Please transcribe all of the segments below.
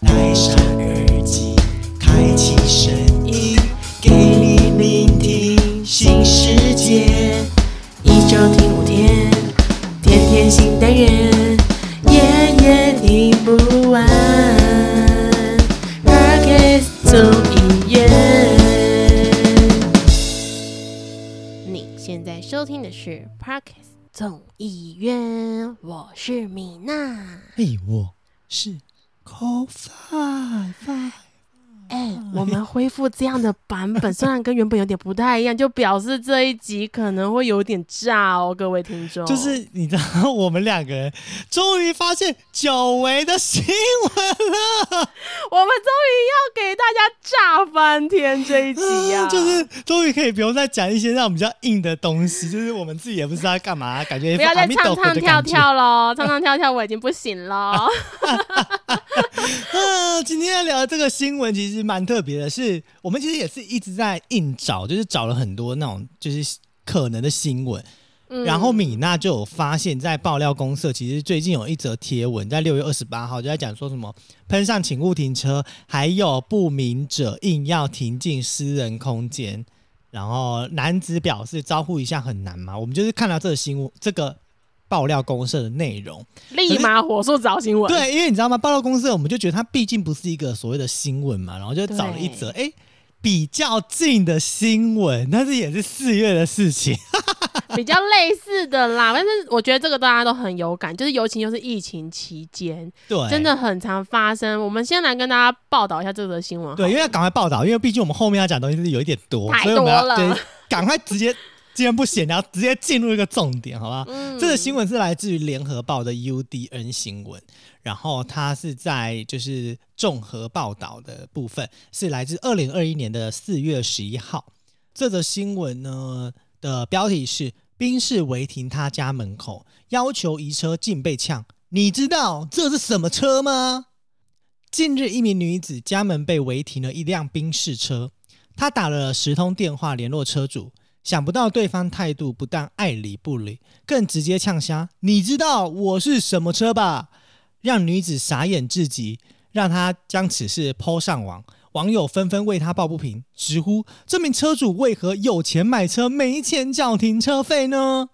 戴上耳机，开启声音，给你聆听新世界。一周听五天，天天新单元，夜夜听不完。Podcast 综艺院。你现在收听的是 Parkes 总艺院，我是米娜。嘿，我是 Oh five, five. 哎、我们恢复这样的版本，虽然跟原本有点不太一样，就表示这一集可能会有点炸哦，各位听众。就是你知道，我们两个人终于发现久违的新闻了，我们终于要给大家炸翻天这一集啊！就是终于可以不用再讲一些让我们比较硬的东西，就是我们自己也不知道干嘛，感觉不要再唱唱跳跳。跳喽，唱唱跳跳我已经不行了。啊，今天要聊的这个新闻其实蛮特别的是，我们其实也是一直在硬找，就是找了很多那种就是可能的新闻。嗯然后米娜就有发现，在爆料公社，其实最近有一则贴文，在六月二十八号就在讲说什么喷上请勿停车，还有不明者硬要停进私人空间。然后男子表示招呼一下很难嘛，我们就是看到这个新闻，这个爆料公社的内容，立马火速找新闻。对，因为你知道吗？爆料公社，我们就觉得它毕竟不是一个所谓的新闻嘛，然后就找了一则哎、诶比较近的新闻，但是也是四月的事情。比较类似的啦，但是我觉得这个大家都很有感，就是尤其又是疫情期间，对，真的很常发生。我们先来跟大家报道一下这则新闻。对，因为要赶快报道，因为毕竟我们后面要讲东西是有一点多，太多了对赶快直接。既然不闲聊，直接进入一个重点，好不好？嗯这个新闻是来自于联合报的 UDN 新闻，然后它是在就是综合报道的部分，是来自二零二一年的四月十一号。这则新闻呢的标题是“宾士违停他家门口，要求移车竟被呛”，你知道这是什么车吗？近日，一名女子家门被违停了一辆宾士车，她打了十通电话联络车主，想不到对方态度不但爱理不理，更直接呛瞎：“你知道我是什么车吧？”让女子傻眼至极，让她将此事抛上网。网友纷纷为她抱不平，直呼这名车主为何有钱买车没钱缴停车费呢？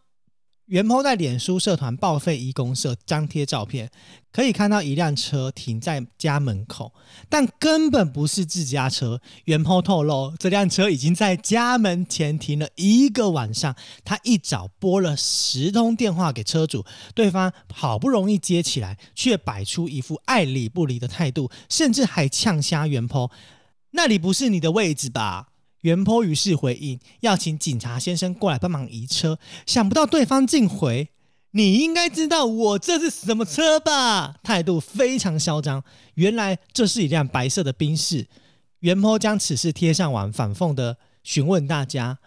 原 po 在脸书社团报废一公社张贴照片，可以看到一辆车停在家门口，但根本不是自家车。原 po 透露，这辆车已经在家门前停了一个晚上。他一早拨了十通电话给车主，对方好不容易接起来，却摆出一副爱理不理的态度，甚至还呛瞎原 po：“ 那里不是你的位置吧？”原 po 于是回应，要请警察先生过来帮忙移车。想不到对方竟回：“你应该知道我这是什么车吧？”态度非常嚣张。原来这是一辆白色的宾士。原 po 将此事贴上网，反讽的询问大家：“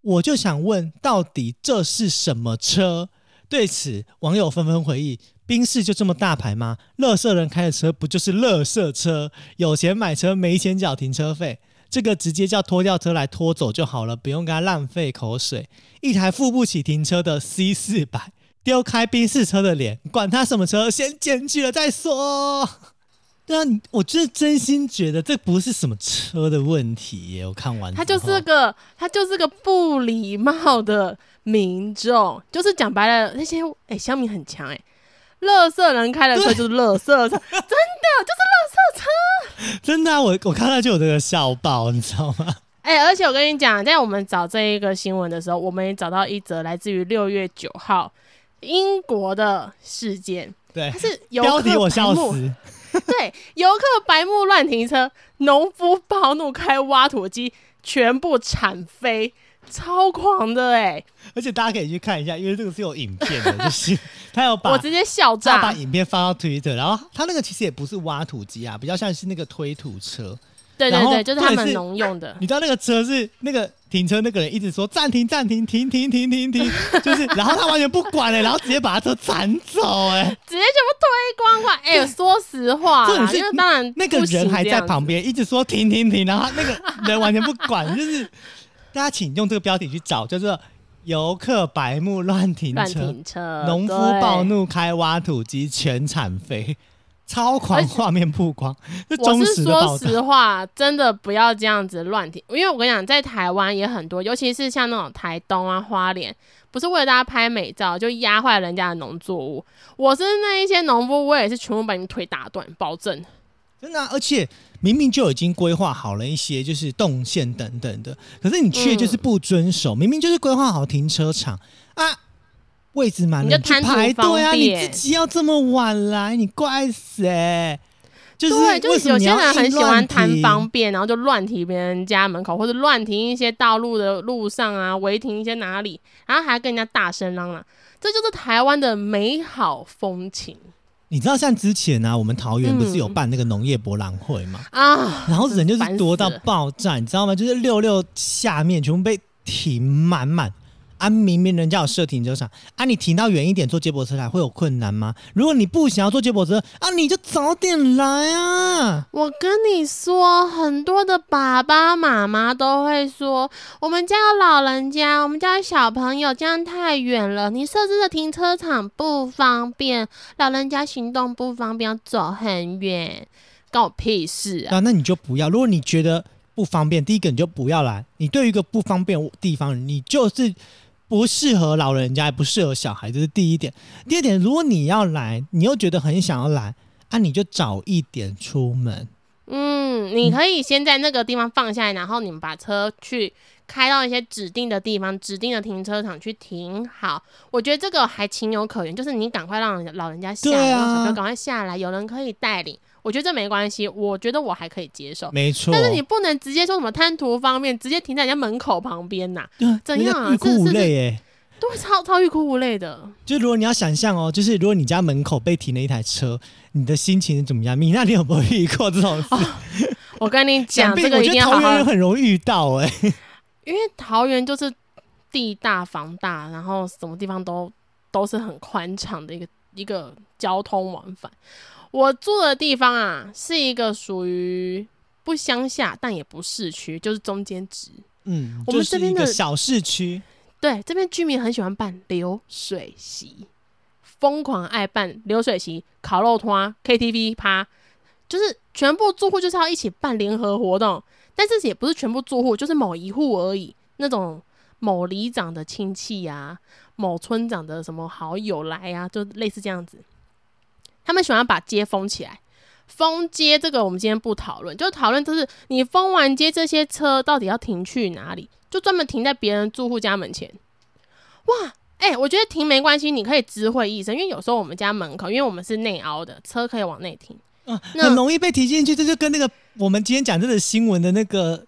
我就想问，到底这是什么车？”对此，网友纷纷回忆：“宾士就这么大牌吗？乐色人开的车不就是乐色车？有钱买车，没钱缴停车费。”这个直接叫拖吊车来拖走就好了，不用跟他浪费口水。一台付不起停车的 C 四百，丢开宾士车的脸，管他什么车，先检举了再说。对啊，我就是真心觉得这不是什么车的问题耶。我看完，他就是个他就是个不礼貌的民众，就是讲白了，那些哎乡民很强哎、乐色人开的车就是乐色车，真的就是乐色车。真的啊，我我看到就有这个笑爆，你知道吗？哎、而且我跟你讲，在我们找这一个新闻的时候，我们也找到一则来自于六月九号英国的事件，对它，是游 标题我客笑死。对，游客白目乱停车，农夫暴怒开挖土机，全部铲飞，超狂的哎、而且大家可以去看一下，因为这个是有影片的，就是他有把 我直接笑炸。他把影片放到 Twitter，然后他那个其实也不是挖土机啊，比较像是那个推土车。对对对，就是他们农用的。你知道那个车是那个停车那个人一直说暂停暂停停停停停停，就是然后他完全不管了、然后直接把他车铲走哎、直接全部推光光。哎、说实话因为当然那个人还在旁边一直说停停停，然后那个人完全不管，就是大家请用这个标题去找，叫做游客白目乱停乱车，停车，农夫暴怒开挖土机全铲飞。超狂画面曝光，是我忠是说实话，真的不要这样子乱停，因为我跟你讲，在台湾也很多，尤其是像那种台东啊、花莲，不是为了大家拍美照就压坏人家的农作物。我是那一些农夫，我也是全部把你腿打断，保证。真的啊、而且明明就已经规划好了一些就是动线等等的，可是你却就是不遵守，明明就是规划好停车场。啊，位置满了你就贪图排队啊，你自己要这么晚来，你怪谁？就是对，就是有些人很喜欢贪方便，然后就乱停别人家门口，或者乱停一些道路的路上啊，违停一些哪里，然后还跟人家大声嚷嚷，这就是台湾的美好风情你知道像之前呢、啊，我们桃园不是有嗯办那个农业博览会嘛？啊！然后人就是多到爆炸，你知道吗？就是六六下面全部被停满满。啊，明明人家有设停车场，啊，你停到远一点坐接驳车来会有困难吗？如果你不想要坐接驳车，啊，你就早点来啊！我跟你说，很多的爸爸妈妈都会说，我们家有老人家，我们家有小朋友，这样太远了，你设置的停车场不方便，老人家行动不方便，要走很远，关我屁事啊！啊，那你就不要。如果你觉得不方便，第一个你就不要来。你对于一个不方便的地方，你就是不适合老人家，也不适合小孩，这是第一点。第二点，如果你要来，你又觉得很想要来，啊，你就早一点出门。嗯，你可以先在那个地方放下来，然后你们把车去开到一些指定的地方、指定的停车场去停好。我觉得这个还情有可原，就是你赶快让老人家下来，对啊小朋友赶快下来，有人可以带领。我觉得这没关系，我觉得我还可以接受。没错，但是你不能直接说什么贪图方便，直接停在人家门口旁边呐、对啊怎样啊欲哭无泪哎。都会超超欲哭无泪的。就如果你要想象哦，就是如果你家门口被停了一台车，你的心情是怎么样？米娜，你有没有遇过这种事？我跟你想 讲，这个一定要好好桃园人很容易遇到哎、因为桃园就是地大房大，然后什么地方都都是很宽敞的一个一个交通往返。我住的地方啊，是一个属于不乡下，但也不市区，就是中间值。嗯，我们就是这边的小市区，对，这边居民很喜欢办流水席，疯狂爱办流水席、烤肉摊、KTV 趴，就是全部住户就是要一起办联合活动，但是也不是全部住户，就是某一户而已。那种某里长的亲戚啊，某村长的什么好友来啊，就类似这样子。他们喜欢把街封起来。封街这个我们今天不讨论，就讨论就是你封完街，这些车到底要停去哪里？就专门停在别人住户家门前。哇，哎、我觉得停没关系，你可以知会一声，因为有时候我们家门口，因为我们是内凹的，车可以往内停。啊，很容易被提进去，这就跟那个我们今天讲这个新闻的那个对，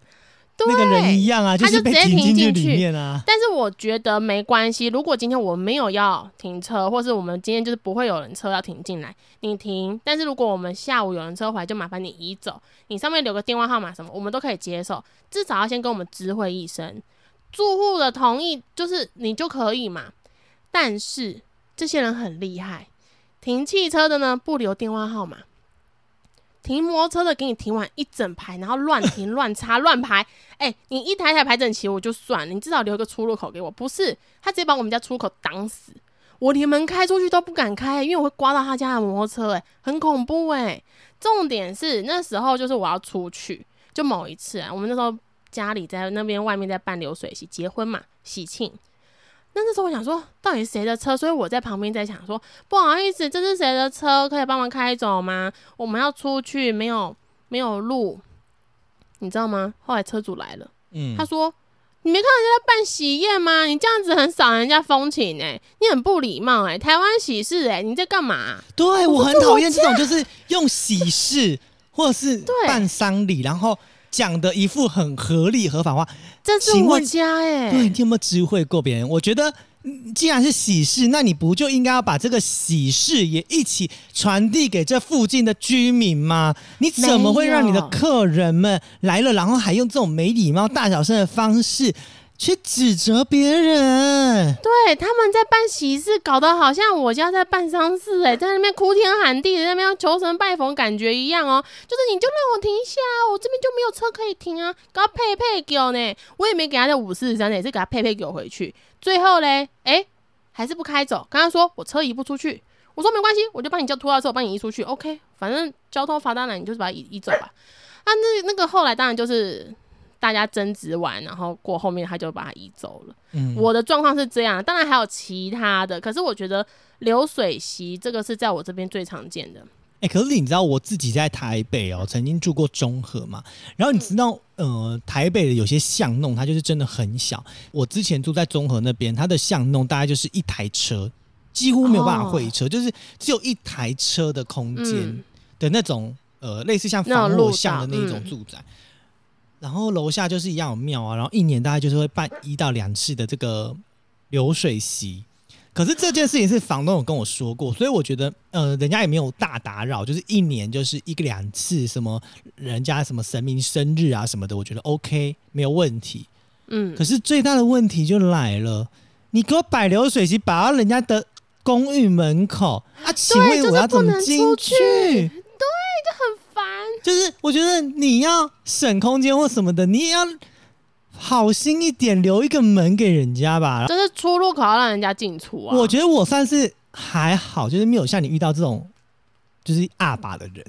那个人一样啊，他是被就直接停停进去里面啊。但是我觉得没关系，如果今天我没有要停车，或是我们今天就是不会有人车要停进来，你停。但是如果我们下午有人车回来，就麻烦你移走，你上面留个电话号码什么，我们都可以接受，至少要先跟我们知会一声，住户的同意就是你就可以嘛。但是这些人很厉害，停汽车的呢不留电话号码。停摩托车的给你停完一整排，然后乱停、乱插、乱排，哎、你一台台排整齐我就算，你至少留个出入口给我。不是，他直接把我们家出口挡死，我连门开出去都不敢开，因为我会刮到他家的摩托车，哎，很恐怖哎。重点是那时候就是我要出去，就某一次啊，我们那时候家里在那边外面在办流水席，结婚嘛，喜庆。那那时候我想说，到底是谁的车？所以我在旁边在想说，不好意思，这是谁的车？可以帮忙开走吗？我们要出去，没有没有路，你知道吗？后来车主来了。嗯他，说：“你没看到人家在办喜宴吗？你这样子很扫人家风情哎、你很不礼貌哎、台湾喜事哎、你在干嘛、对我很讨厌这种，就是用喜事或者是对办丧礼，然后讲的一副很合理合法化。这是我家哎、对，你有没有知会过别人？我觉得，嗯既然是喜事，那你不就应该要把这个喜事也一起传递给这附近的居民吗？你怎么会让你的客人们来了，然后还用这种没礼貌、大小声的方式去指责别人？对，他们在办喜事，搞得好像我家在办丧事哎、在那边哭天喊地的，在那边求神拜佛，感觉一样哦。就是你就让我停一下，我这边就没有车可以停啊，给他配配给我呢，我也没给他在五四三，也是给他配配给我回去。最后嘞，哎、还是不开走，跟他说我车移不出去，我说没关系，我就帮你叫拖拉车，我帮你移出去。OK，反正交通罚单来，你就是把它移移走吧。啊，那那个后来当然就是大家争执完，然后过后面他就把它移走了。嗯，我的状况是这样，当然还有其他的，可是我觉得流水席这个是在我这边最常见的。哎、可是你知道我自己在台北哦，曾经住过中和嘛，然后你知道，呃，台北的有些巷弄它就是真的很小。我之前住在中和那边，它的巷弄大概就是一台车，几乎没有办法会车，就是只有一台车的空间嗯的那种，呃，类似像防那种路火巷的那种嗯住宅。然后楼下就是一样有庙啊，然后一年大概就是会办一到两次的这个流水席。可是这件事情是房东有跟我说过，所以我觉得呃，人家也没有大打扰，就是一年就是一个两次，什么人家什么神明生日啊什么的，我觉得 OK 没有问题。嗯可，是最大的问题就来了，你给我摆流水席摆到人家的公寓门口啊？请问我要怎么进去？对，就很烦。就是我觉得你要省空间或什么的，你也要好心一点，留一个门给人家吧。就是出入口要让人家进出啊。我觉得我算是还好，就是没有像你遇到这种就是阿爸的人，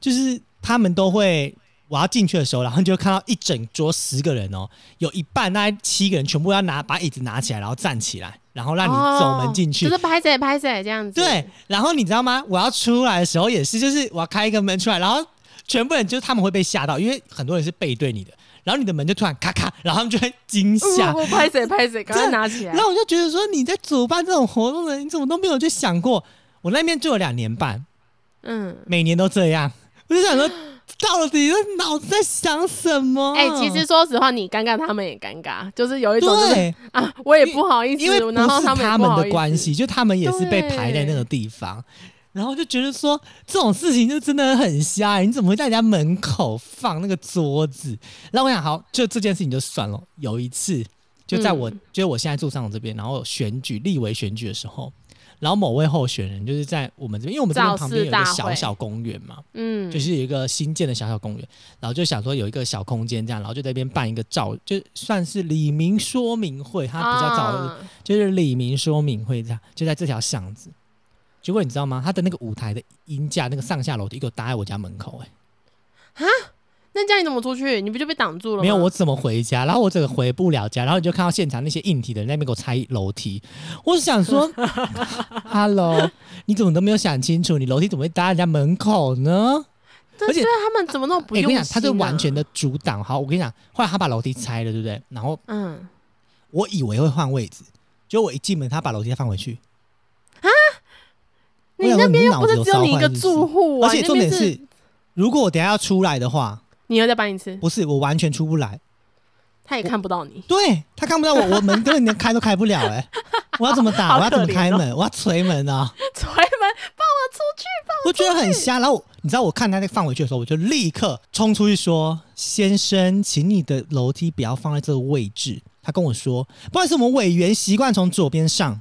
就是他们都会。我要进去的时候，然后你就看到一整桌十个人哦，有一半大概七个人全部要拿把椅子拿起来，然后站起来，然后让你走门进去。哦就是拍谁拍谁这样子。对，然后你知道吗？我要出来的时候也是，就是我要开一个门出来，然后全部人就是他们会被吓到，因为很多人是背对你的，然后你的门就突然咔咔，然后他们就会惊吓。我拍谁拍谁，赶快这拿起来然。后我就觉得说，你在主办这种活动的，你怎么都没有去想过？我那边住了两年半，嗯，每年都这样，我就想说，到底这脑子在想什么？哎、其实说实话，你尴尬，他们也尴尬，就是有一种就是对，啊，我也不好意思，因为不然后是他们的关系，就他们也是被排在那个地方。然后就觉得说这种事情就真的很瞎、你怎么会在人家门口放那个桌子？然后我想，好，就这件事情就算了。有一次，就在我、嗯就是我现在住上我这边，然后选举立委选举的时候，然后某位候选人就是在我们这边，因为我们这边旁边有一个小小公园嘛，嗯，就是有一个新建的小小公园，然后就想说有一个小空间这样，然后就在那边办一个照，就算是李明说明会，他比较早的啊就是李明说明会这样，就在这条巷子。结果你知道吗？他的那个舞台的音架，那个上下楼梯给我搭在我家门口、哎，啊那这样你怎么出去？你不就被挡住了吗？没有我怎么回家？然后我整个回不了家，然后你就看到现场那些硬体的人在那边给我拆楼梯。我想说，Hello，你怎么都没有想清楚，你楼梯怎么会搭在人家门口呢？而且他们怎么那么不用心、啊哎我跟你讲，他就完全的阻挡。好，我跟你讲，后来他把楼梯拆了，对不对？然后嗯，我以为会换位置，结果我一进门，他把楼梯再放回去。我你那边又不是只有你一个住户啊，而且重点是，如果我等下要出来的话，你又再搬一次，不是我完全出不来。他也看不到你。对他看不到我，我门根本连开都开不了哎、我要怎么打？好我要怎么开门？我要捶门啊！捶门，放我出去吧。我觉得很瞎。然后你知道我看他那放回去的时候，我就立刻冲出去说：“先生，请你的楼梯不要放在这个位置。”他跟我说：“不好意思，我们委员习惯从左边上。”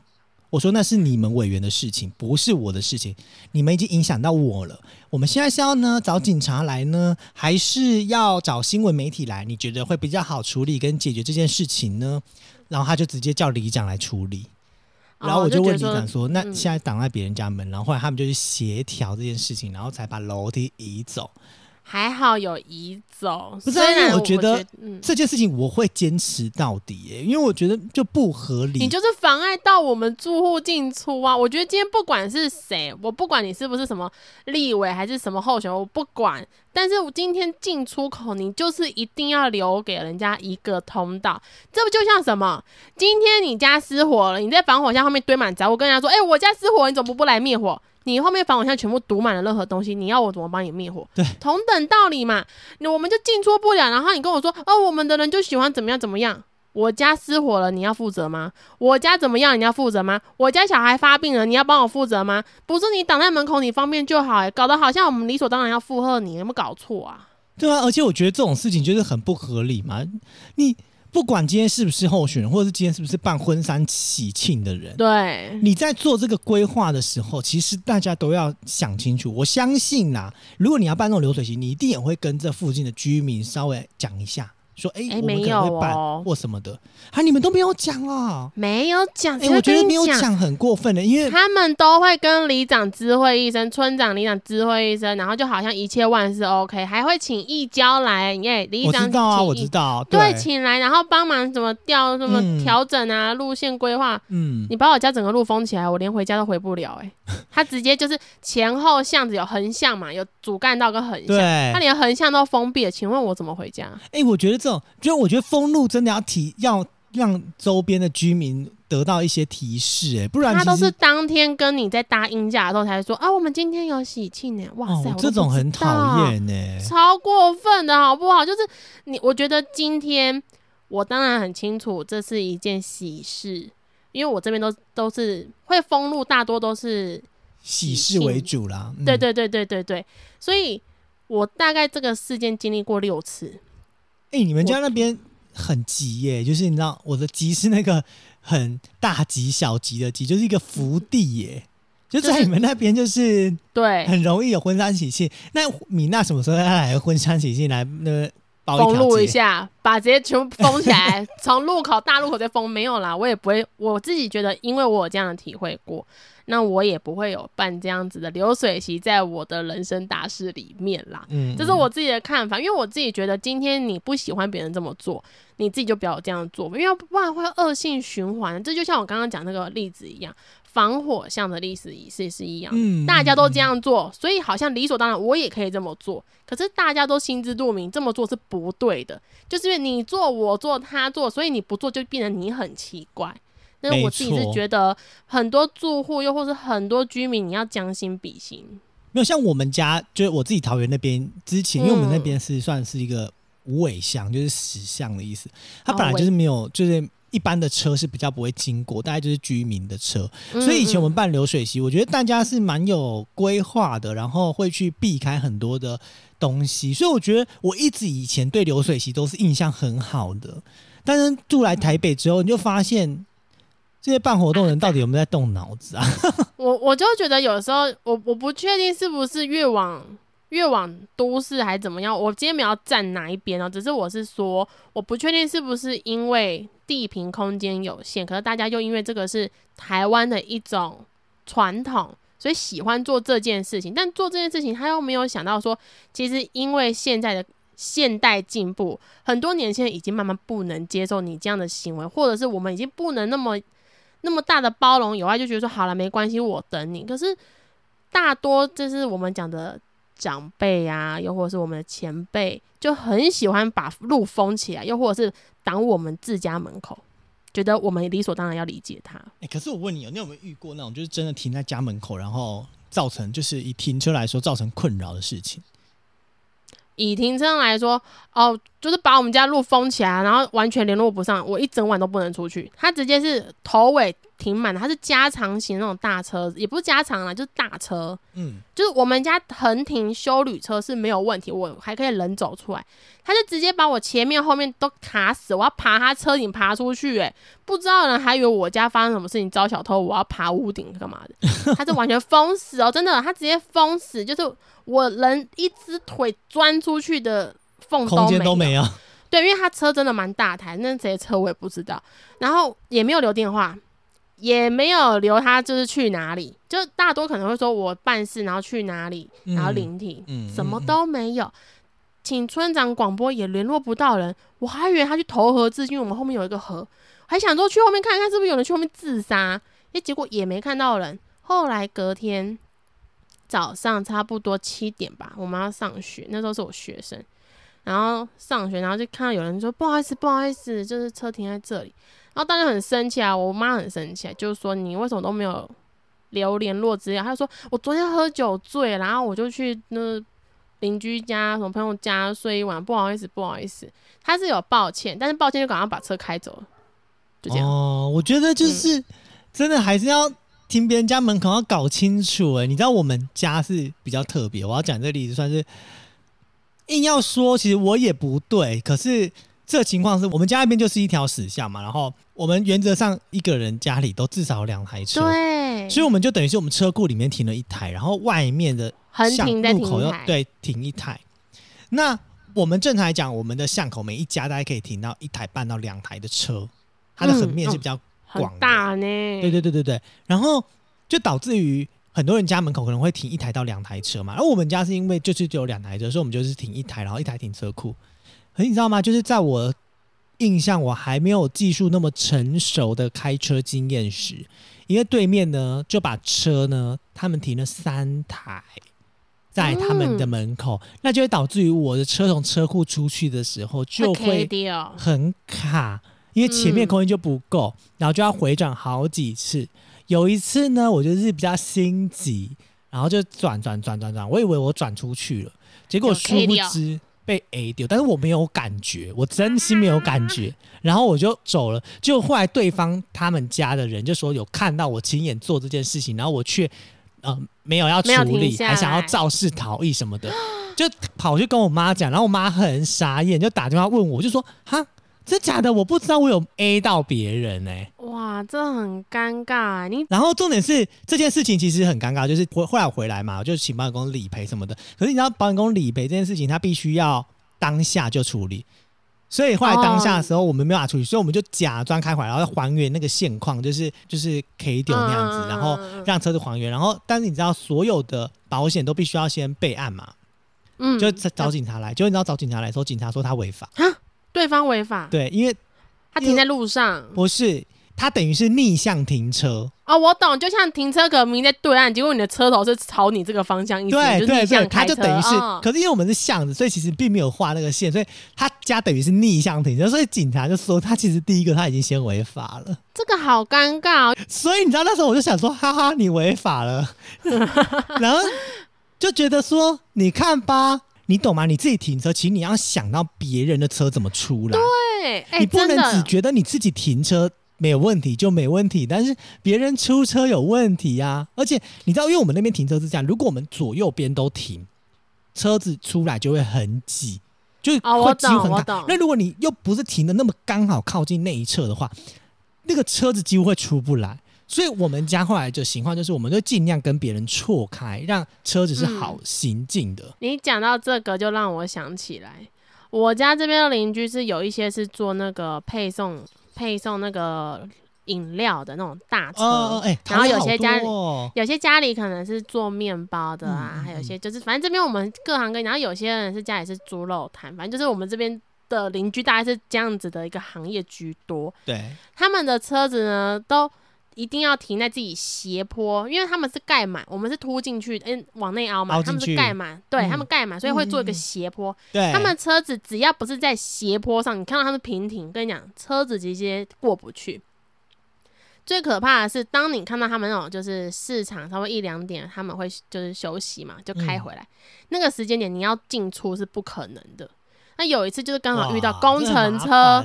我说：“那是你们委员的事情，不是我的事情。你们已经影响到我了。我们现在是要呢找警察来呢，还是要找新闻媒体来？你觉得会比较好处理跟解决这件事情呢？”然后他就直接叫里长来处理。然后哦我就问里长说：“那嗯现在挡在别人家门，然后后来他们就去协调这件事情，然后才把楼梯移走。还好有移走，不是啊虽然因为我觉得嗯，这件事情我会坚持到底耶，因为我觉得就不合理。你就是妨碍到我们住户进出啊！我觉得今天不管是谁，我不管你是不是什么立委还是什么候选人，我不管。但是我今天进出口，你就是一定要留给人家一个通道。这不就像什么？今天你家失火了，你在防火箱后面堆满杂物，跟人家说：“哎、我家失火，你怎么不来灭火？”你后面防火箱全部堵满了任何东西，你要我怎么帮你灭火？对，同等道理嘛。你我们就进出不了，然后你跟我说：“哦，我们的人就喜欢怎么样怎么样。”我家失火了，你要负责吗？我家怎么样，你要负责吗？我家小孩发病了，你要帮我负责吗？不是你挡在门口，你方便就好、欸，搞得好像我们理所当然要附和你，有没有搞错啊？对啊，而且我觉得这种事情就是很不合理嘛。你不管今天是不是候选人，或者是今天是不是办婚丧喜庆的人，对，你在做这个规划的时候，其实大家都要想清楚。我相信啦，如果你要办那种流水席，你一定也会跟这附近的居民稍微讲一下，说，哎、哎我们可能没有会办哦或什么的，啊，你们都没有讲啊？没有讲，哎、我觉得没有讲。很过分的，因为他们都会跟里长知会一声，村长、里长知会一声，然后就好像一切万事 OK，还会请义交来，耶，里我长知道啊，请我知道，对，请来，然后帮忙怎么调、什么嗯调整啊、路线规划。嗯，你把我家整个路封起来，我连回家都回不了、欸。哎，他直接就是前后巷子有横向嘛，有主干道跟横向，他，连横向都封闭了，请问我怎么回家？哎、我觉得这种，就我觉得封路真的要提，要让周边的居民得到一些提示、哎，不然他都是当天跟你在搭音架的时候才说啊，我们今天有喜庆呢。哇哦塞，，我这种很讨厌呢。超过分的好不好？就是你，我觉得今天我当然很清楚这是一件喜事，因为我这边都都是会封路，大多都是喜事为主啦，嗯对，对对对对对，所以我大概这个事件经历过六次。哎、你们家那边很急耶、就是你知道我的急是那个很大急小急的急，就是一个福地耶、就就在你们那边就是对，很容易有婚纱喜庆。那米娜什么时候要来婚纱喜庆来那封路一下，把直接全部封起来，从路口大路口再封，没有啦，我也不会，我自己觉得，因为我有这样的体会过，那我也不会有办这样子的流水席在我的人生大事里面啦。嗯这是我自己的看法，因为我自己觉得，今天你不喜欢别人这么做，你自己就不要这样做，因为不然会恶性循环。这就像我刚刚讲那个例子一样，防火巷的历史仪式是一样。嗯大家都这样做，所以好像理所当然，我也可以这么做。可是大家都心知肚明，这么做是不对的，就是因为你做我做他做，所以你不做就变得你很奇怪。但是我自己是觉得，很多住户又或是很多居民，你要将心比心。没有像我们家，就是我自己桃园那边之前，因为我们那嗯边是算是一个无尾巷，就是石巷的意思。它哦本来就是没有，就是一般的车是比较不会经过，大概就是居民的车。嗯所以以前我们嗯办流水席，我觉得大家是蛮有规划的，然后会去避开很多的东西。所以我觉得我一直以前对流水席都是印象很好的，但是住来台北之后，你就发现这些办活动的人到底有没有在动脑子啊？我我就觉得有时候我我不确定是不是越往越往都市还怎么样。我今天没有站哪一边哦，只是我是说，我不确定是不是因为地平空间有限，可是大家又因为这个是台湾的一种传统。所以喜欢做这件事情，但做这件事情，他又没有想到说，其实因为现在的现代进步，很多年轻人已经慢慢不能接受你这样的行为，或者是我们已经不能那么那么大的包容有爱，就觉得说好了，没关系，我等你。可是大多就是我们讲的长辈啊，又或者是我们的前辈，就很喜欢把路封起来，又或者是挡我们自家门口，觉得我们理所当然要理解他。哎、可是我问你哦，你有没有遇过那种就是真的停在家门口，然后造成就是以停车来说造成困扰的事情？以停车来说，哦，就是把我们家路封起来，然后完全联络不上，我一整晚都不能出去。他直接是头尾停满的，它是加长型那种大车，也不是加长啦，就是大车。嗯，就是我们家横停修旅车是没有问题，我还可以人走出来，他就直接把我前面后面都卡死，我要爬他车顶爬出去、欸，不知道的人还以为我家发生什么事情招小偷，我要爬屋顶干嘛的？他是完全封死哦，真的，他直接封死，就是我人一只腿钻出去的缝空间都没有。对，因为他车真的蛮大台，那谁的车我也不知道，然后也没有留电话，也没有留他就是去哪里，就大多可能会说我办事，然后去哪里，然后嗯临停，嗯什么都没有。请村长广播也联络不到人，我还以为他去投河自尽，因为我们后面有一个河，还想说去后面看看是不是有人去后面自杀，诶，结果也没看到人。后来隔天早上差不多七点吧，我们要上学，那时候是我学生，然后上学，然后就看到有人说不好意思，不好意思，就是车停在这里，然后大家很生气啊，我妈很生气啊，就是说你为什么都没有留联络资料？她就说我昨天喝酒醉，然后我就去那邻居家、什么朋友家睡一晚，不好意思，不好意思，她是有抱歉，但是抱歉就赶快把车开走了，就这样。哦，我觉得就是、真的还是要听别人家门口要搞清楚。哎，你知道我们家是比较特别，我要讲这个例子算是硬要说，其实我也不对，可是。这情况是我们家那边就是一条死巷嘛，然后我们原则上一个人家里都至少有两台车，对，所以我们就等于是我们车库里面停了一台，然后外面的横巷路口停一台，要对停一台。那我们正常来讲，我们的巷口每一家大概可以停到一台半到两台的车，它的横面是比较很广的大呢。对对对对对，然后就导致于很多人家门口可能会停一台到两台车嘛，而我们家是因为就是只有两台车，所以我们就是停一台，然后一台停车库。可是你知道吗？就是在我印象我还没有技术那么成熟的开车经验时，因为对面呢就把车呢他们停了三台。在他们的门口，那就会导致于我的车从车库出去的时候就会。很卡，因为前面嗯空间就不够，然后就要回转好几次。有一次呢，我就是比较心急，然后就转转转转转，我以为我转出去了，结果殊不知被 A 丢，但是我没有感觉，我真心没有感觉，然后我就走了。就后来对方他们家的人就说有看到我亲眼做这件事情，然后我却呃没有要处理，还想要肇事逃逸什么的，就跑去跟我妈讲，然后我妈很傻眼，就打电话问我，我就说哈。真假的？我不知道我有 A 到别人哎、哇，这很尴尬。你然后重点是这件事情其实很尴尬，就是后后来我回来嘛，我就请保险公司理赔什么的。可是你知道保险公司理赔这件事情，他必须要当下就处理，所以后来当下的时候我们没办法处理，所以我们就假装开回来，然后还原那个现况，就是就是 K 丢那样子，嗯然后让车子还原。然后但是你知道所有的保险都必须要先备案嘛，嗯，就找警察来，结果你知道找警察来的时候，警察说他违法，对方违法，对，因为他停在路上。不是他等于是逆向停车。哦，我懂，就像停车格明明在对岸，结果你的车头是朝你这个方向，意思对对对，他开。就等于是，嗯可是因为我们是巷子，所以其实并没有画那个线，所以他家等于是逆向停车，所以警察就说他其实第一个他已经先违法了，这个好尴尬、哦。所以你知道那时候我就想说，哈哈，你违法了，然后就觉得说，你看吧，你懂吗？你自己停车，其实你要想到别人的车怎么出来，对，哎、你不，能只觉得你自己停车。没有问题就没问题，但是别人出车有问题呀、而且你知道，因为我们那边停车是这样，如果我们左右边都停，车子出来就会很挤，就会几乎很卡。懂我懂那如果你又不是停的那么刚好靠近那一侧的话，那个车子几乎会出不来。所以我们家后来的情况就是，我们就尽量跟别人错开，让车子是嗯好行进的。你讲到这个，就让我想起来，我家这边的邻居是有一些是做那个配送配送那个饮料的那种大车，然后有些家里哦有些家里可能是做面包的啊，还有一些就是反正这边我们各行各业，然后有些人是家里是猪肉摊，反正就是我们这边的邻居大概是这样子的一个行业居多。对，他们的车子呢都一定要停在自己斜坡，因为他们是盖满，我们是凸进去，嗯，往内凹嘛，他们是盖满，对、嗯。他们盖满，所以会做一个斜坡。对，他们车子只要不是在斜坡上，你看到他们平停，跟你讲，车子直接过不去。最可怕的是，当你看到他们那种就是市场稍微一两点，他们会就是休息嘛，就开嗯回来，那个时间点你要进出是不可能的。那有一次就是刚好遇到工程车，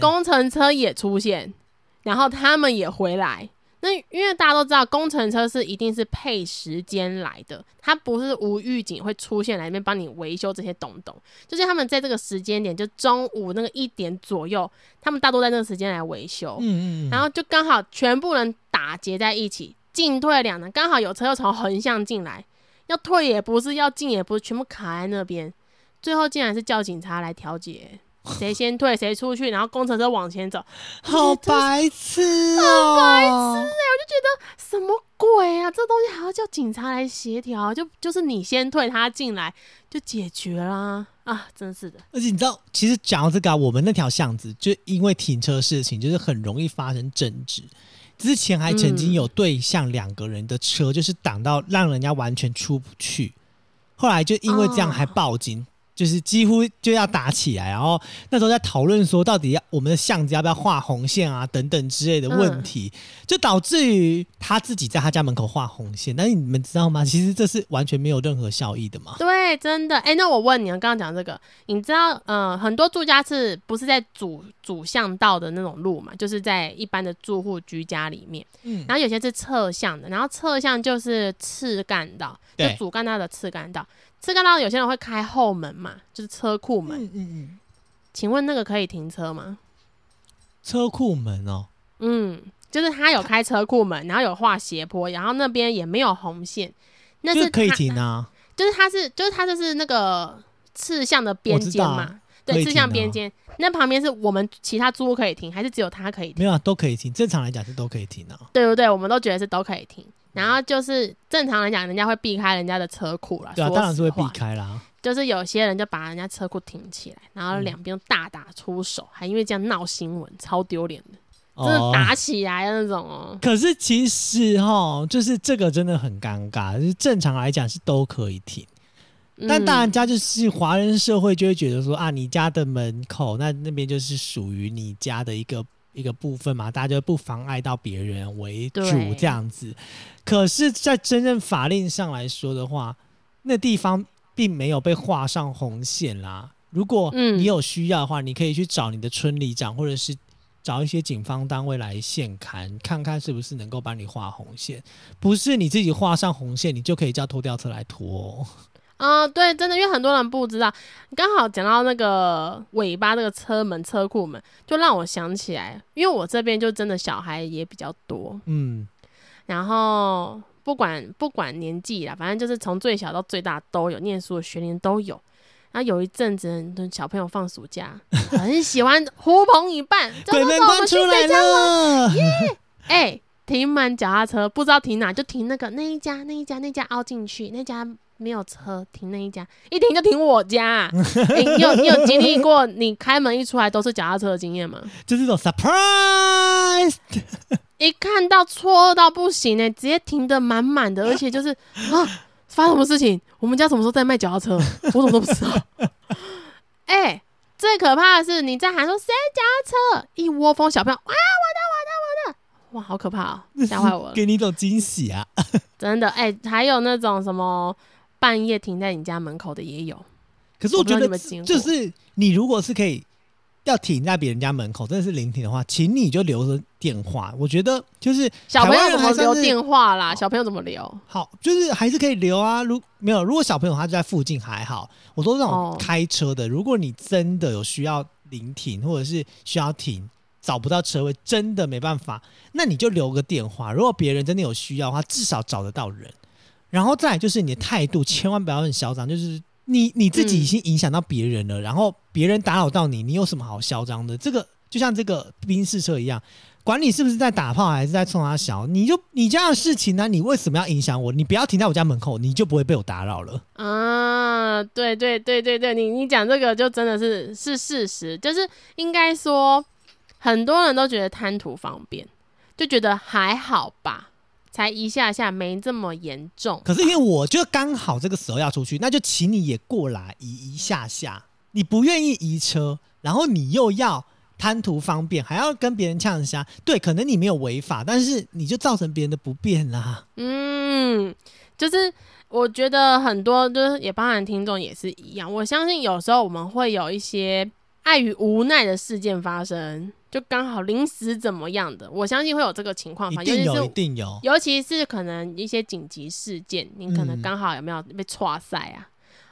工程车也出现，然后他们也回来。那因为大家都知道，工程车是一定是配时间来的，它不是无预警会出现来那边帮你维修这些东东，就是他们在这个时间点，就中午那个一点左右，他们大多在那个时间来维修，嗯嗯嗯，然后就刚好全部人打结在一起，进退两难，刚好有车又从横向进来，要退也不是，要进也不是，全部卡在那边，最后竟然是叫警察来调解。谁先退谁出去，然后工程车往前走，好白痴 好、白痴哎！我就觉得什么鬼啊？这东西还要叫警察来协调，就就是你先退他进来就解决啦啊！真是的，而且你知道，其实讲到这个、啊，我们那条巷子就因为停车事情，就是很容易发生争执。之前还曾经有对向两个人的车，就是挡到让人家完全出不去。后来就因为这样还报警，就是几乎就要打起来。然后那时候在讨论说，到底要我们的巷子要不要画红线啊，等等之类的问题，就导致于他自己在他家门口画红线。但是你们知道吗？其实这是完全没有任何效益的嘛。对，真的。哎、那我问你，刚刚讲这个，你知道，呃，很多住家是不是在主主巷道的那种路嘛？就是在一般的住户居家里面，嗯，然后有些是侧巷的，然后侧巷就是次干道，就主干道的次干道。次干道有些人会开后门嘛，就是车库门。嗯嗯嗯，请问那个可以停车吗？车库门哦。嗯，就是他有开车库门，然后有画斜坡，然后那边也没有红线，那就是可以他停啊。就是他是就是他就是那个刺向的边间嘛，对，以刺向停啊边间，那旁边是我们其他租户可以停，还是只有他可以停？没有啊，都可以停。正常来讲是都可以停啊。对不对？我们都觉得是都可以停。然后就是正常来讲，人家会避开人家的车库啦。对啊，当然是会避。开啦。就是有些人就把人家车库停起来，然后嗯两边大打出手，还因为这样闹新闻，超丢脸的，真哦的打起来的那种哦。可是其实哈，就是这个真的很尴尬。就是正常来讲是都可以停，但嗯大人家就是华人社会就会觉得说啊，你家的门口那那边就是属于你家的一个一个部分嘛，大家就不妨碍到别人为主这样子。可是，在真正法令上来说的话，那地方并没有被画上红线啦。如果嗯你有需要的话，你可以去找你的村里长，或者是找一些警方单位来现勘，看看是不是能够帮你画红线。不是你自己画上红线，你就可以叫拖吊车来拖哦、啊、对，真的，因为很多人不知道，刚好讲到那个尾巴这个车门、车库门，就让我想起来，因为我这边就真的小孩也比较多，嗯，然后不管不管年纪啦，反正就是从最小到最大都有，念书的学龄都有。然后有一阵子，小朋友放暑假，很喜欢 呼朋引伴，就鬼门关出来了。哎、停满脚踏车，不知道停哪，就停那个那一家，那一家，那家凹进去，那家没有车，停那一家，一停就停我家。哎、你有你有经历过你开门一出来都是脚踏车的经验吗？就是这种 surprise，一看到错到不行呢、直接停的满满的，而且就是啊，发生什么事情？我们家什么时候在卖脚踏车？我怎么都不知道。哎、最可怕的是你在喊说谁脚踏车，一窝蜂小朋友，哇，我的我的我的，哇，好可怕哦，吓坏我了。给你一种惊喜啊！真的，哎、还有那种什么半夜停在你家门口的也有。可是我觉得就是你如果是可以要停在别人家门口，真的是临停的话，请你就留着电话。我觉得就是小朋友怎么留电话啦？小朋友怎么留？好，就是还是可以留啊。如没有，如果小朋友他就在附近还好。我说那种哦开车的，如果你真的有需要临停或者是需要停，找不到车位，真的没办法，那你就留个电话。如果别人真的有需要的话，至少找得到人。然后再就是你的态度，千万不要很嚣张，就是你你自己已经影响到别人了，然后别人打扰到你，你有什么好嚣张的？这个就像这个宾士车一样，管你是不是在打炮还是在冲他小，你就你这样的事情呢、你为什么要影响我？你不要停在我家门口，你就不会被我打扰了。啊，对对对对对，你你讲这个就真的是是事实，就是应该说，很多人都觉得贪图方便，就觉得还好吧，才一下下没这么严重。可是因为我就刚好这个时候要出去，那就请你也过来移一下下。你不愿意移车，然后你又要贪图方便，还要跟别人呛一下，对，可能你没有违法，但是你就造成别人的不便啦。嗯，就是我觉得很多就是也包含听众也是一样，我相信有时候我们会有一些碍于无奈的事件发生，就刚好临时怎么样的，我相信会有这个情况一发生，定有，一尤其是定有。尤其是可能一些紧急事件，你可能嗯刚好有没有被岔赛啊？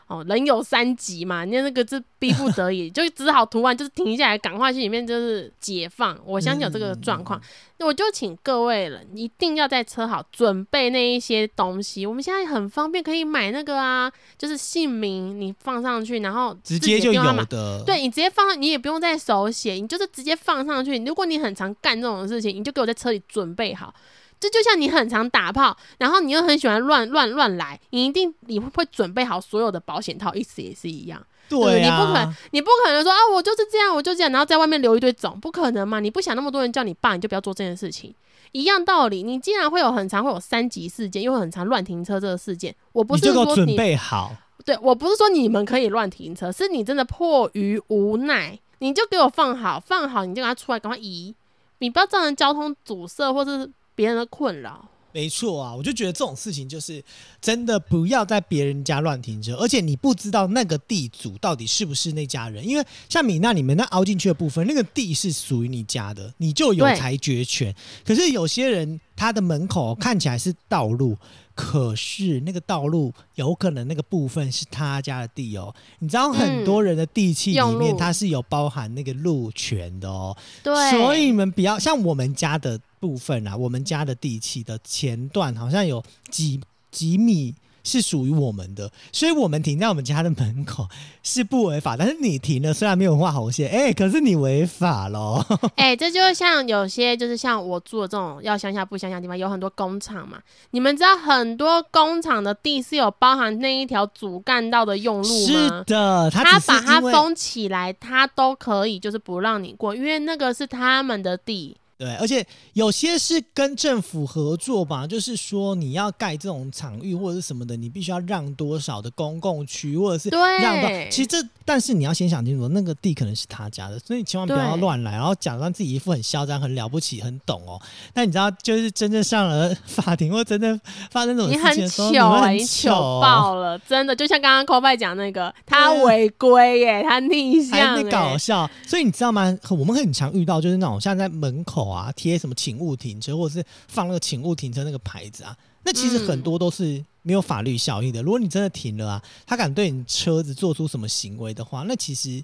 哦，人有三急嘛，你那个是逼不得已，就只好涂完就是停下来，赶快去里面就是解放。我相信有这个状况，那我就请各位了一定要在车好准备那一些东西。我们现在很方便，可以买那个啊，就是姓名你放上去，然后直接就有的。对你直接放上，你也不用再手写，你就是直接放上去。如果你很常干这种事情，你就给我在车里准备好。这就像你很常打炮，然后你又很喜欢乱乱乱来，你一定你会准备好所有的保险套，意思也是一样。对你不可能啊，你不可能说啊，我就是这样，我就这样，然后在外面留一堆种，不可能嘛！你不想那么多人叫你爸，你就不要做这件事情。一样道理，你既然会有很常会有三级事件，又很常乱停车这个事件，我不是说你备好。对我不是说你们可以乱停车，是你真的迫于无奈，你就给我放好，放好你就给他出来，赶快移，你不要造成交通阻塞或者是别人的困扰。没错啊，我就觉得这种事情就是真的不要在别人家乱停车，而且你不知道那个地主到底是不是那家人，因为像米娜你们那凹进去的部分，那个地是属于你家的，你就有裁决权。可是有些人他的门口看起来是道路，可是那个道路有可能那个部分是他家的地哦。你知道很多人的地契里面它是有包含那个路权的哦。对，所以你们不要像我们家的部分啊，我们家的地契的前段好像有几几米是属于我们的，所以我们停在我们家的门口是不违法。但是你停了，虽然没有画红线，哎、可是你违法喽。哎、这就像有些就是像我住的这种要乡下不乡下地方，有很多工厂嘛。你们知道很多工厂的地是有包含那一条主干道的用路是？的，他把它封起来，他都可以，就是不让你过，因为那个是他们的地。对，而且有些是跟政府合作吧，就是说你要盖这种场域或者是什么的，你必须要让多少的公共区，或者是对让到。其实这，但是你要先想清楚，那个地可能是他家的，所以你千万不要乱来，然后假装自己一副很嚣张、很了不起、很懂哦。但你知道，就是真正上了法庭或真正发生这种很事情的时候，你糗糗爆了，真的，就像刚刚 c o f 讲那个，他违规耶，他逆还向在搞哎，笑，所以你知道吗？我们很常遇到就是那种像在门口啊贴什么请勿停车，或者是放那个请勿停车那个牌子啊，那其实很嗯多都是没有法律效益的。如果你真的停了啊，他敢对你车子做出什么行为的话，那其实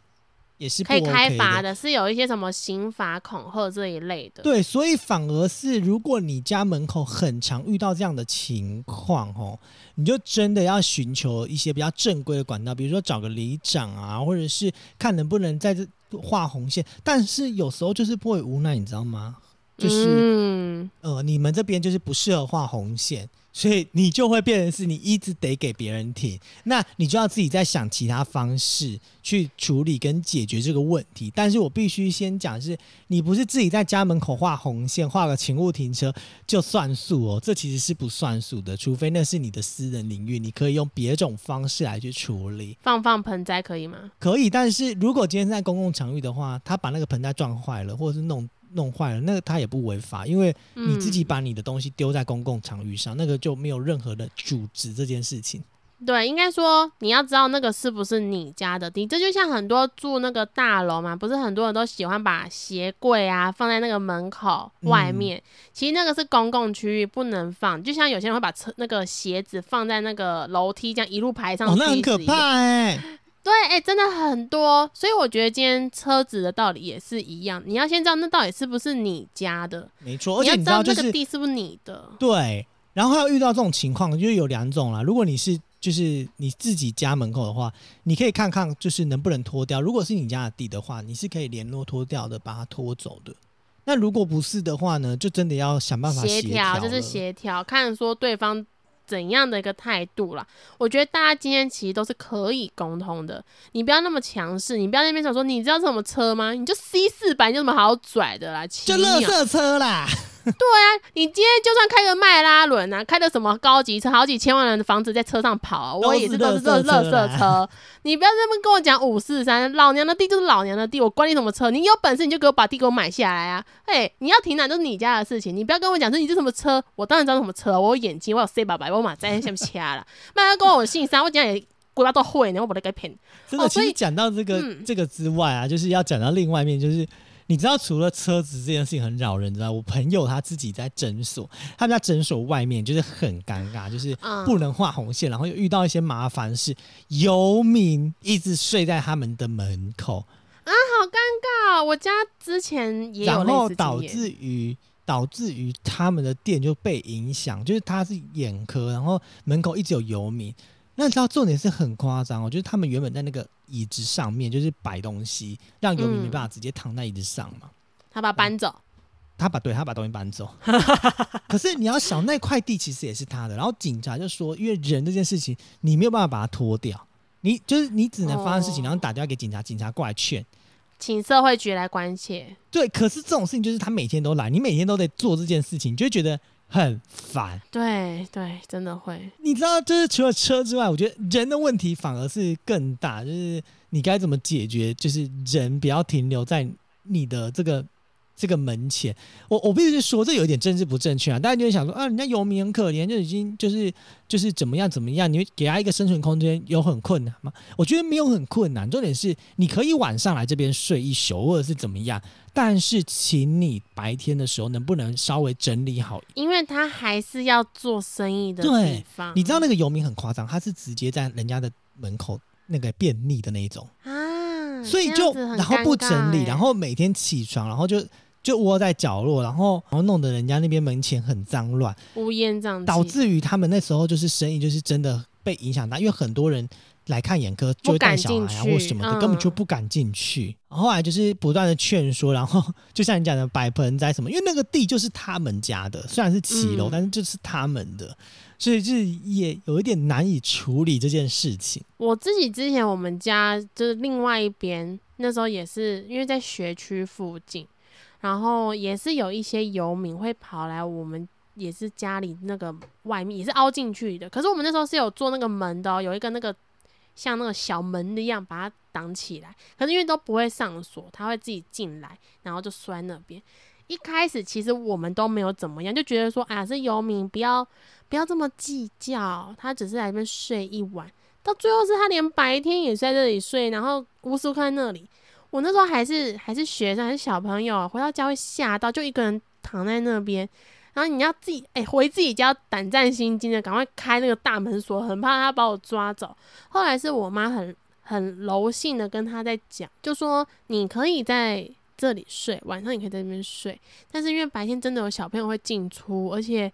也是不可以开罚的，是有一些什么刑罚恐吓这一类的。对，所以反而是如果你家门口很常遇到这样的情况哦，你就真的要寻求一些比较正规的管道，比如说找个里长啊，或者是看能不能在这画红线。但是有时候就是不会无奈，你知道吗？就是、嗯，呃，你们这边就是不适合画红线。所以你就会变成是你一直得给别人停，那你就要自己在想其他方式去处理跟解决这个问题。但是我必须先讲是，你不是自己在家门口画红线，画个请勿停车就算数哦，这其实是不算数的，除非那是你的私人领域，你可以用别种方式来去处理。放放盆栽可以吗？可以，但是如果今天在公共场域的话，他把那个盆栽撞坏了，或者是弄弄坏了，那个他也不违法，因为你自己嗯把你的东西丢在公共场域上，那个就没有任何的组织这件事情。对，应该说你要知道那个是不是你家的地，这就像很多住那个大楼嘛，不是很多人都喜欢把鞋柜啊放在那个门口外嗯面，其实那个是公共区域不能放，就像有些人会把车那个鞋子放在那个楼梯这样一路排上哦，去，那很可怕。哎、对，哎、真的很多，所以我觉得今天车子的道理也是一样，你要先知道那到底是不是你家的，没错，而且你要知道这个地是不是你的。对，然后要遇到这种情况，就是有两种啦。如果你是就是你自己家门口的话，你可以看看就是能不能拖掉。如果是你家的地的话，你是可以联络拖掉的，把它拖走的。那如果不是的话呢，就真的要想办法协调就是协调，看说对方怎样的一个态度啦。我觉得大家今天其实都是可以沟通的，你不要那么强势，你不要那边想说你知道什么车吗？你就 C 四百，你有什么好拽的啦？就垃妙圾车啦。你今天就算开个迈拉伦啊，开的什么高级车，好几千万人的房子在车上跑啊，我也是都是都是垃这垃圾车。你不要在那边跟我讲五四三，老娘的地就是老娘的地，我管你什么车，你有本事你就给我把地给我买下来啊！哎，你要停哪都是你家的事情，你不要跟我讲说你这什么车，我当然知道什么车，我有眼睛，我有 C 八百，我马在下面掐了。不然跟我姓三，我讲也鬼巴都会然后把它给骗。真的，哦所以其实讲到这个、嗯这个之外啊，就是要讲到另外一面，就是你知道，除了车子这件事情很扰人之外，我朋友他自己在诊所，他们在诊所外面就是很尴尬，就是嗯不能画红线，然后又遇到一些麻烦事，游民一直睡在他们的门口啊，好尴尬、哦，我家之前也有然后导。致于。导致于他们的店就被影响，就是他是眼科，然后门口一直有游民。那你知道重点是很夸张哦，就是他们原本在那个椅子上面就是摆东西，让游民嗯没办法直接躺在椅子上嘛。他把它搬走，他把对他把东西搬走，可是你要想那块地其实也是他的。然后警察就说，因为人这件事情你没有办法把它拖掉，你就是你只能发生事情，哦然后打电话给警察，警察过来劝。请社会局来关切。对，可是这种事情就是他每天都来，你每天都得做这件事情，你就会觉得很烦。对对，真的会。你知道，就是除了车之外，我觉得人的问题反而是更大，就是你该怎么解决，就是人不要停留在你的这个这个门前。我我必须说，这有一点政治不正确啊！大家就会想说啊，人家游民很可怜，就已经就是就是怎么样怎么样，你会给他一个生存空间，有很困难吗？我觉得没有很困难，重点是你可以晚上来这边睡一宿，或者是怎么样，但是请你白天的时候能不能稍微整理好因为他还是要做生意的对地方。你知道那个游民很夸张，他是直接在人家的门口那个便利的那一种，啊，所以就然后不整理，欸然后每天起床，然后就就窝在角落，然后然后弄得人家那边门前很脏乱，乌烟瘴气，导致于他们那时候就是生意就是真的被影响到，因为很多人来看眼科就会带小孩啊或什么的，嗯根本就不敢进去。后来就是不断的劝说，然后就像你讲的摆盆栽什么，因为那个地就是他们家的，虽然是骑楼，嗯但是就是他们的，所以就是也有一点难以处理这件事情。我自己之前我们家就是另外一边，那时候也是因为在学区附近，然后也是有一些游民会跑来我们也是家里那个外面也是凹进去的，可是我们那时候是有做那个门的、哦，有一个那个像那个小门的一样把它挡起来，可是因为都不会上锁，它会自己进来，然后就摔那边。一开始其实我们都没有怎么样，就觉得说，啊，是游民，不要不要这么计较，他只是来这边睡一晚。到最后是他连白天也在这里睡，然后无时无刻在那里。我那时候还是还是学生，还是小朋友，回到家会吓到，就一个人躺在那边，然后你要自己哎、回自己家胆战心惊的，赶快开那个大门锁，很怕他把我抓走。后来是我妈很很柔性的跟他在讲，就说你可以在这里睡，晚上你可以在这边睡，但是因为白天真的有小朋友会进出，而且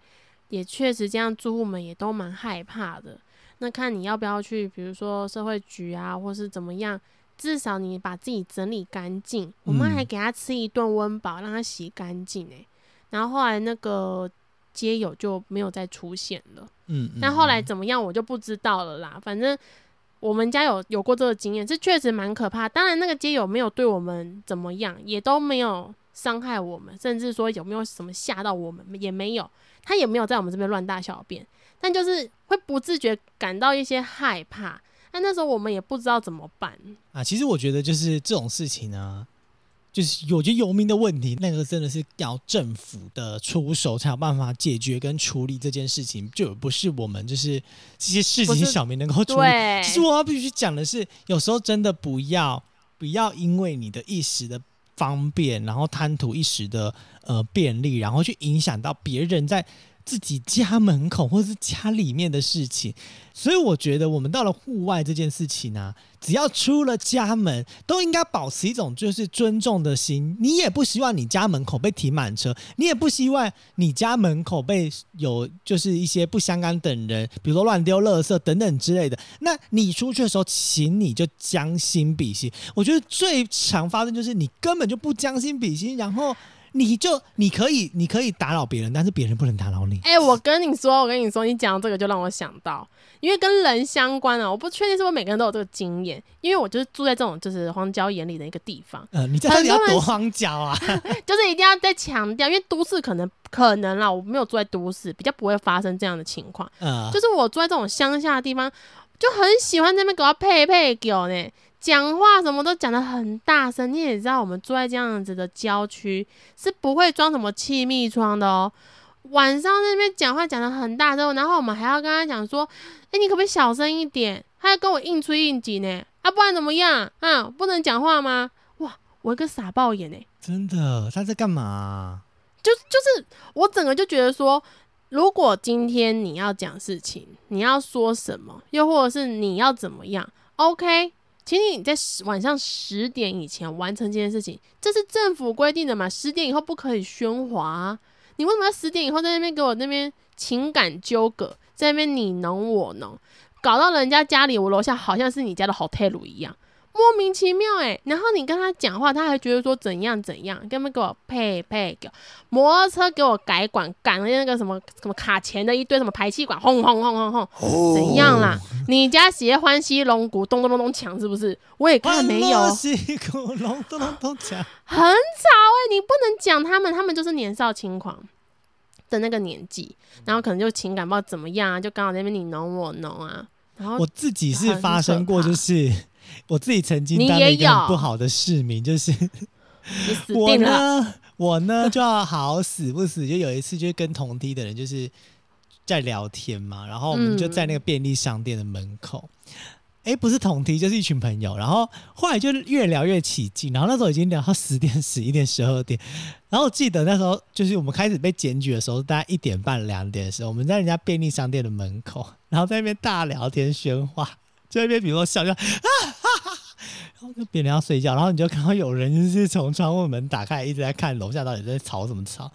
也确实这样住户们也都蛮害怕的。那看你要不要去，比如说社会局啊，或是怎么样，至少你把自己整理干净。我妈还嗯给他吃一顿温饱，让他洗干净诶。然后后来那个街友就没有再出现了。嗯，嗯但后来嗯怎么样我就不知道了啦。反正我们家有有过这个经验，这确实蛮可怕。当然那个街友没有对我们怎么样，也都没有伤害我们，甚至说有没有什么吓到我们也没有，他也没有在我们这边乱大小便，但就是会不自觉感到一些害怕。那那时候我们也不知道怎么办。啊，其实我觉得就是这种事情呢，就是我觉得游民的问题，那个真的是要政府的出手才有办法解决跟处理这件事情，就不是我们就是这些市不是井小民能够处理。其实我要必须讲的是，有时候真的不要不要因为你的一时的方便，然后贪图一时的呃便利，然后去影响到别人在自己家门口或是家里面的事情。所以我觉得我们到了户外这件事情啊，只要出了家门，都应该保持一种就是尊重的心。你也不希望你家门口被停满车，你也不希望你家门口被有就是一些不相干等人，比如说乱丢垃圾等等之类的。那你出去的时候，请你就将心比心。我觉得最常发生就是你根本就不将心比心，然后你就你可以你可以打扰别人，但是别人不能打扰你。哎、我跟你说，我跟你说，你讲这个就让我想到，因为跟人相关啊，我不确定是不是每个人都有这个经验，因为我就是住在这种就是荒郊野里的一个地方，呃，你这到底要很多荒郊啊？就是一定要再强调，因为都市可能可能啦，我没有住在都市，比较不会发生这样的情况。呃，就是我住在这种乡下的地方，就很喜欢在那边给我配配狗呢，讲话什么都讲得很大声。你也知道，我们住在这样子的郊区，是不会装什么气密窗的哦。晚上在那边讲话讲得很大声，然后我们还要跟他讲说：“哎、你可不可以小声一点？”他要跟我硬吹硬挤呢，啊，不然怎么样？啊，不能讲话吗？哇，我一个傻爆眼呢。真的他在干嘛、就就是我整个就觉得说，如果今天你要讲事情，你要说什么，又或者是你要怎么样，OK，请你在十晚上十点以前完成这件事情，这是政府规定的嘛？十点以后不可以喧哗、你为什么要十点以后在那边给我那边情感纠葛，在那边你侬我侬，搞到人家家里我楼下好像是你家的 hotel 一样？莫名其妙哎、然后你跟他讲话，他还觉得说怎样怎样，根本给我配配给摩托车给我改管，赶了那个什么什么卡钳的一堆什么排气管，轰轰轰轰轰，怎样啦？你家鞋欢喜龙骨咚咚咚咚响是不是？我也看没有，西鼓隆咚咚咚锵。吵哎、你不能讲他们，他们就是年少轻狂的那个年纪，然后可能就情感不知道怎么样啊，就刚好在那边你侬我侬啊，然后我自己是发生过，就是我自己曾经当了一个不好的市民，就是我。呢，我呢就要好死不死，就有一次就是跟同梯的人就是在聊天嘛，然后我们就在那个便利商店的门口。哎、不是同梯，就是一群朋友，然后后来就越聊越起劲，然后那时候已经聊到十点、十一点、十二点，然后我记得那时候就是我们开始被检举的时候，大概一点半、两点的时候，我们在人家便利商店的门口，然后在那边大聊天喧哗，就在那边比如说笑笑啊然后就别人要睡觉，然后你就看到有人就是从窗户门打开，一直在看楼下到底在吵什么吵。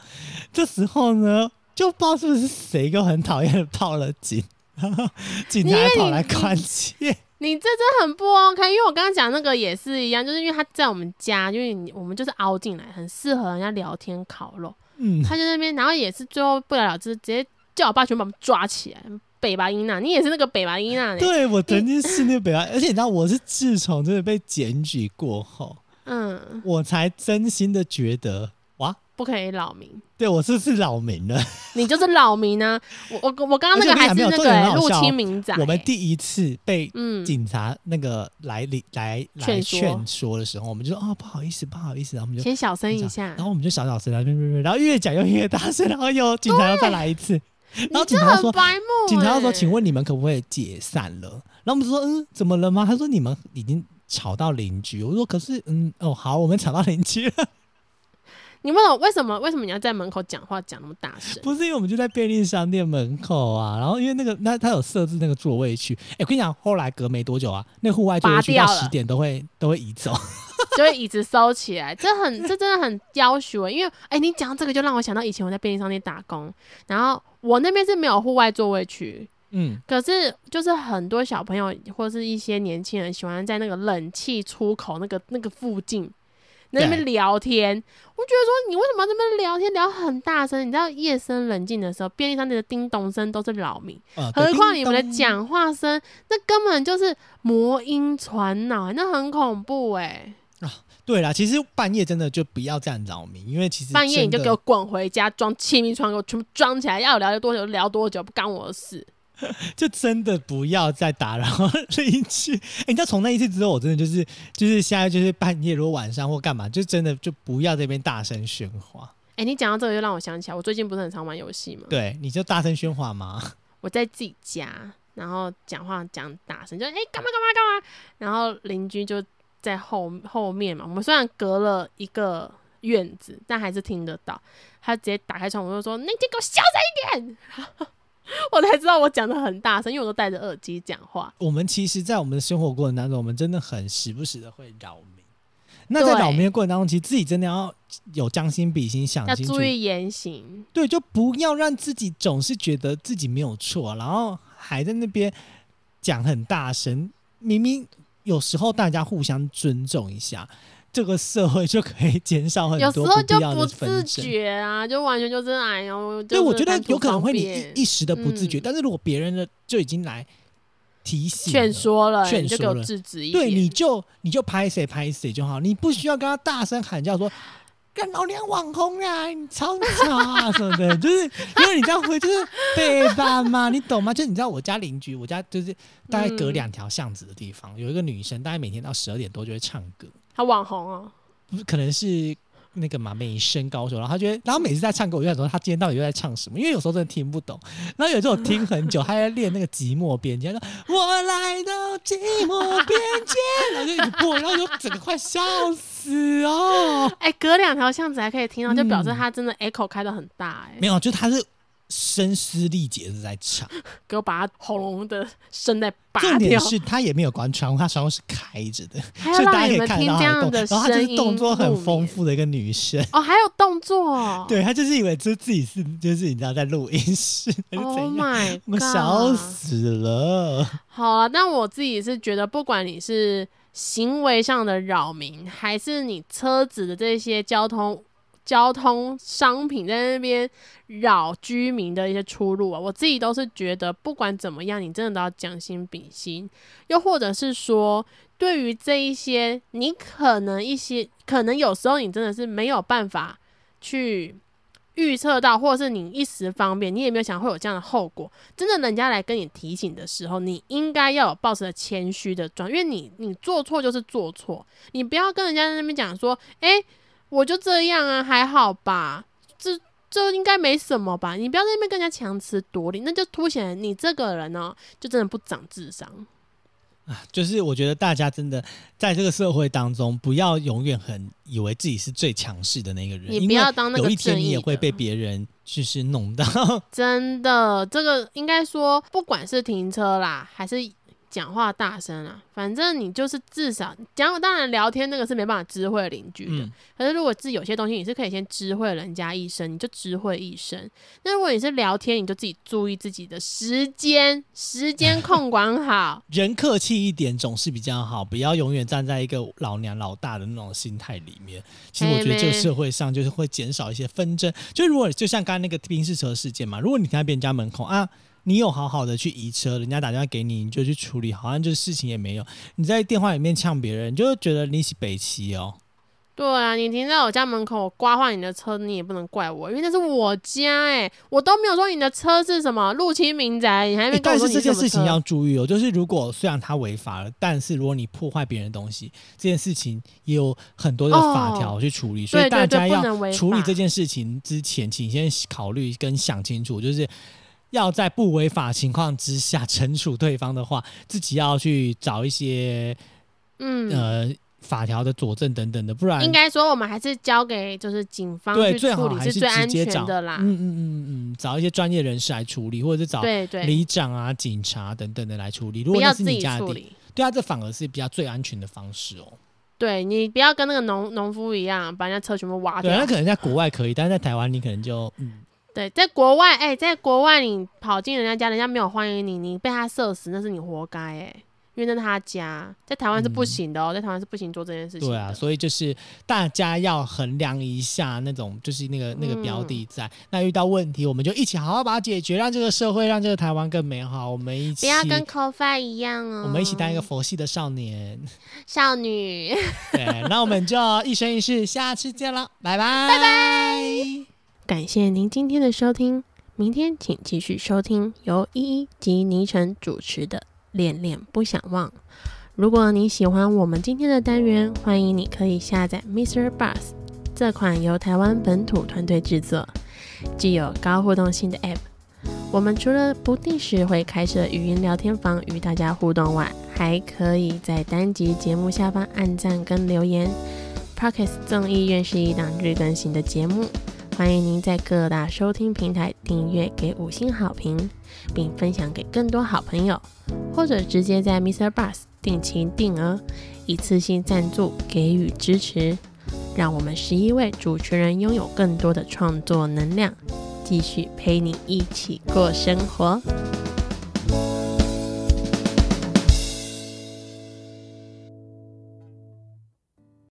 这时候呢，就不知道是不是谁给我很讨厌的报了警。然后警察跑来关切。你这真很不 OK，因为我刚刚讲那个也是一样，就是因为他在我们家，因为你我们就是凹进来，很适合人家聊天烤肉。嗯，他就在那边，然后也是最后不了了之，直接叫我爸全部把我们抓起来。北巴音娜，你也是那个北巴音娜呢？对我曾经是那个北巴，而且你知道我是自从真的被检举过后，嗯，我才真心的觉得哇，不可以扰民。对我是不是扰民了？你就是扰民啊！我我我刚刚那个还是那个欸入侵民宅欸。我们第一次被嗯警察那个来理来来劝说劝说的时候，我们就说哦不好意思不好意思，然后我们就先小声一下然，后我们就小小声，然后然后越讲又越大声，然后又警察又再来一次，然后警察说白目欸。警察说请问你们可不可以解散了？然后我们就说嗯怎么了吗？他说你们已经吵到邻居，我说可是嗯哦好，我们吵到邻居了，你问我为什么为什么你要在门口讲话讲那么大声？不是因为我们就在便利商店门口啊，然后因为那个那他有设置那个座位区，哎我跟你讲，后来隔没多久啊，那户外座位区到十点都会 都会移走，就会椅子收起来，这很这真的很要求欸。因为哎、你讲这个就让我想到以前我在便利商店打工，然后我那边是没有户外座位区，嗯，可是就是很多小朋友或是一些年轻人喜欢在那个冷气出口那个那个附近。在那边聊天，我觉得说你为什么要在那边聊天聊很大声？你知道夜深人静的时候，便利商店的叮咚声都是扰民，呃何况你们的讲话声，那根本就是魔音传脑，那很恐怖哎、对啦，其实半夜真的就不要这样扰民，因为其实半夜你就给我滚回家，装气密窗给我全部装起来，要聊多久就聊多久，不干我的事。就真的不要再打扰邻居。哎、你知道从那一次之后，我真的就是就是现在就是半夜如果晚上或干嘛，就真的就不要这边大声喧哗。哎、你讲到这个，就让我想起来，我最近不是很常玩游戏吗？对，你就大声喧哗吗？我在自己家，然后讲话讲大声，就哎干嘛干嘛干嘛，然后邻居就在后后面嘛。我们虽然隔了一个院子，但还是听得到。他直接打开窗，我就说：“那你给我小声一点。” 我才知道我讲的很大声，因为我都戴着耳机讲话。我们其实，在我们的生活过程当中，我们真的很时不时的会扰民。那在扰民的过程当中，其实自己真的要有将心比心，想要清楚注。意言行，对，就不要让自己总是觉得自己没有错，然后还在那边讲很大声。明明有时候大家互相尊重一下，这个社会就可以减少很多有时多候就不自。觉啊，就完全就是哎呦，对，就是我觉得有可能会你一一时的不自觉，嗯但是如果别人的就已经来提醒、劝，说了，劝说了制止一对，你就你就拍谁拍谁就好，你不需要跟他大声喊叫说。干老娘网红啊，你吵什么吵啊什么的，就是因为你这样会就是被 ban 嘛，你懂吗？就是你知道我家邻居，我家就是大概隔嗯两条巷子的地方，有一个女生，大概每天到十二点多就会唱歌，他网红哦，可能是那个嘛美声高手，然后他觉得，然后每次在唱歌，我就想说他今天到底又在唱什么？因为有时候真的听不懂。然后有时候我听很久，他在练那个寂寞边界，他说我来到寂寞边界，然后就一直播，然后就整个快笑死哦。哎、隔两条巷子还可以听到，就表示嗯他真的 echo 开的很大、哎，没有，就他是声嘶力竭的在唱，给我把他喉咙的声带拔重点掉，是他也没有关窗户，他窗户是开着的，所以大家可以听这到他的动，样的然后他就是动作很入丰富的一个女生。哦，还有动作、哦，对她就是以为就自己是就是你知道在录音室还是怎，Oh 样，my 我 god，笑死了。好啊，但我自己是觉得，不管你是行为上的扰民，还是你车子的这些交通交通商品在那边扰居民的一些出入啊，我自己都是觉得，不管怎么样，你真的都要将心比心。又或者是说，对于这一些，你可能一些，可能有时候你真的是没有办法去。预测到，或者是你一时方便，你也没有想会有这样的后果。真的，人家来跟你提醒的时候，你应该要有抱持着谦虚的状，因为你你做错就是做错，你不要跟人家在那边讲说，诶，我就这样啊，还好吧，这这应该没什么吧，你不要在那边跟人家强词夺理，那就凸显你这个人呢、就真的不长智商。就是我觉得大家真的在这个社会当中，不要永远很以为自己是最强势的那个人，你不要当那个有一天你也会被别人就是弄到。真的，这个应该说，不管是停车啦，还是讲话大声啊，反正你就是至少讲，当然聊天那个是没办法知会邻居的。嗯，可是如果是有些东西，你是可以先知会人家一声，你就知会一声。那如果你是聊天，你就自己注意自己的时间，时间控管好。人客气一点总是比较好，不要永远站在一个老娘老大的那种心态里面。其实我觉得这个社会上就是会减少一些纷争。就如果就像刚刚那个宾士车事件嘛，如果你停在别人家门口啊。你有好好的去移车，人家打电话给你，你就去处理，好像就是事情也没有。你在电话里面呛别人，你就会觉得你是北齐哦。对啊，你停在我家门口，我刮坏你的车，你也不能怪我，因为那是我家哎、我都没有说你的车是什么入侵民宅，你还没但是这件事情要注意哦，就是如果虽然他违法了，但是如果你破坏别人的东西，这件事情也有很多的法条去处理，所以大家要处理这件事情之前，请先考虑跟想清楚，就是要在不违法情况之下惩处对方的话，自己要去找一些嗯。呃法条的佐证等等的，不然应该说，我们还是交给就是警方对去处理最好还是最安直接找全的啦。嗯嗯嗯嗯，找一些专业人士来处理，或者是找对对，里长啊、警察等等的来处理。如不果那是要自己你家的地。对啊，这反而是比较最安全的方式哦。对你不要跟那个农农夫一样，把人家车全部挖掉那。可能在国外可以，但是在台湾你可能就嗯，对，在国外，哎、在国外你跑进人家家，人家没有欢迎你，你被他射死，那是你活该哎、因为那是他家，在台湾是不行的哦，在台湾是不行做这件事情的。对啊，所以就是大家要衡量一下那种就是那个那个标的在，那遇到问题我们就一起好好把它解决，让这个社会让这个台湾更美好。我们一起不要跟 CoFi 一样哦。我们一起当一个佛系的少年。少女。对，那我们就一生一世，下次见了，拜拜，拜拜。感谢您今天的收听，明天请继续收听由依依及倪晨主持的《恋恋不想忘》。如果你喜欢我们今天的单元，欢迎你可以下载 Mr. Bus 这款由台湾本土团队制作、具有高互动性的 App。我们除了不定时会开设语音聊天房与大家互动外，还可以在单集节目下方按赞跟留言。Pockets 综艺院是一档日更新的节目，欢迎您在各大收听平台订阅，给五星好评，并分享给更多好朋友，或者直接在 Mr. Bus 定期定额一次性赞助给予支持，让我们十一位主持人拥有更多的创作能量，继续陪你一起过生活。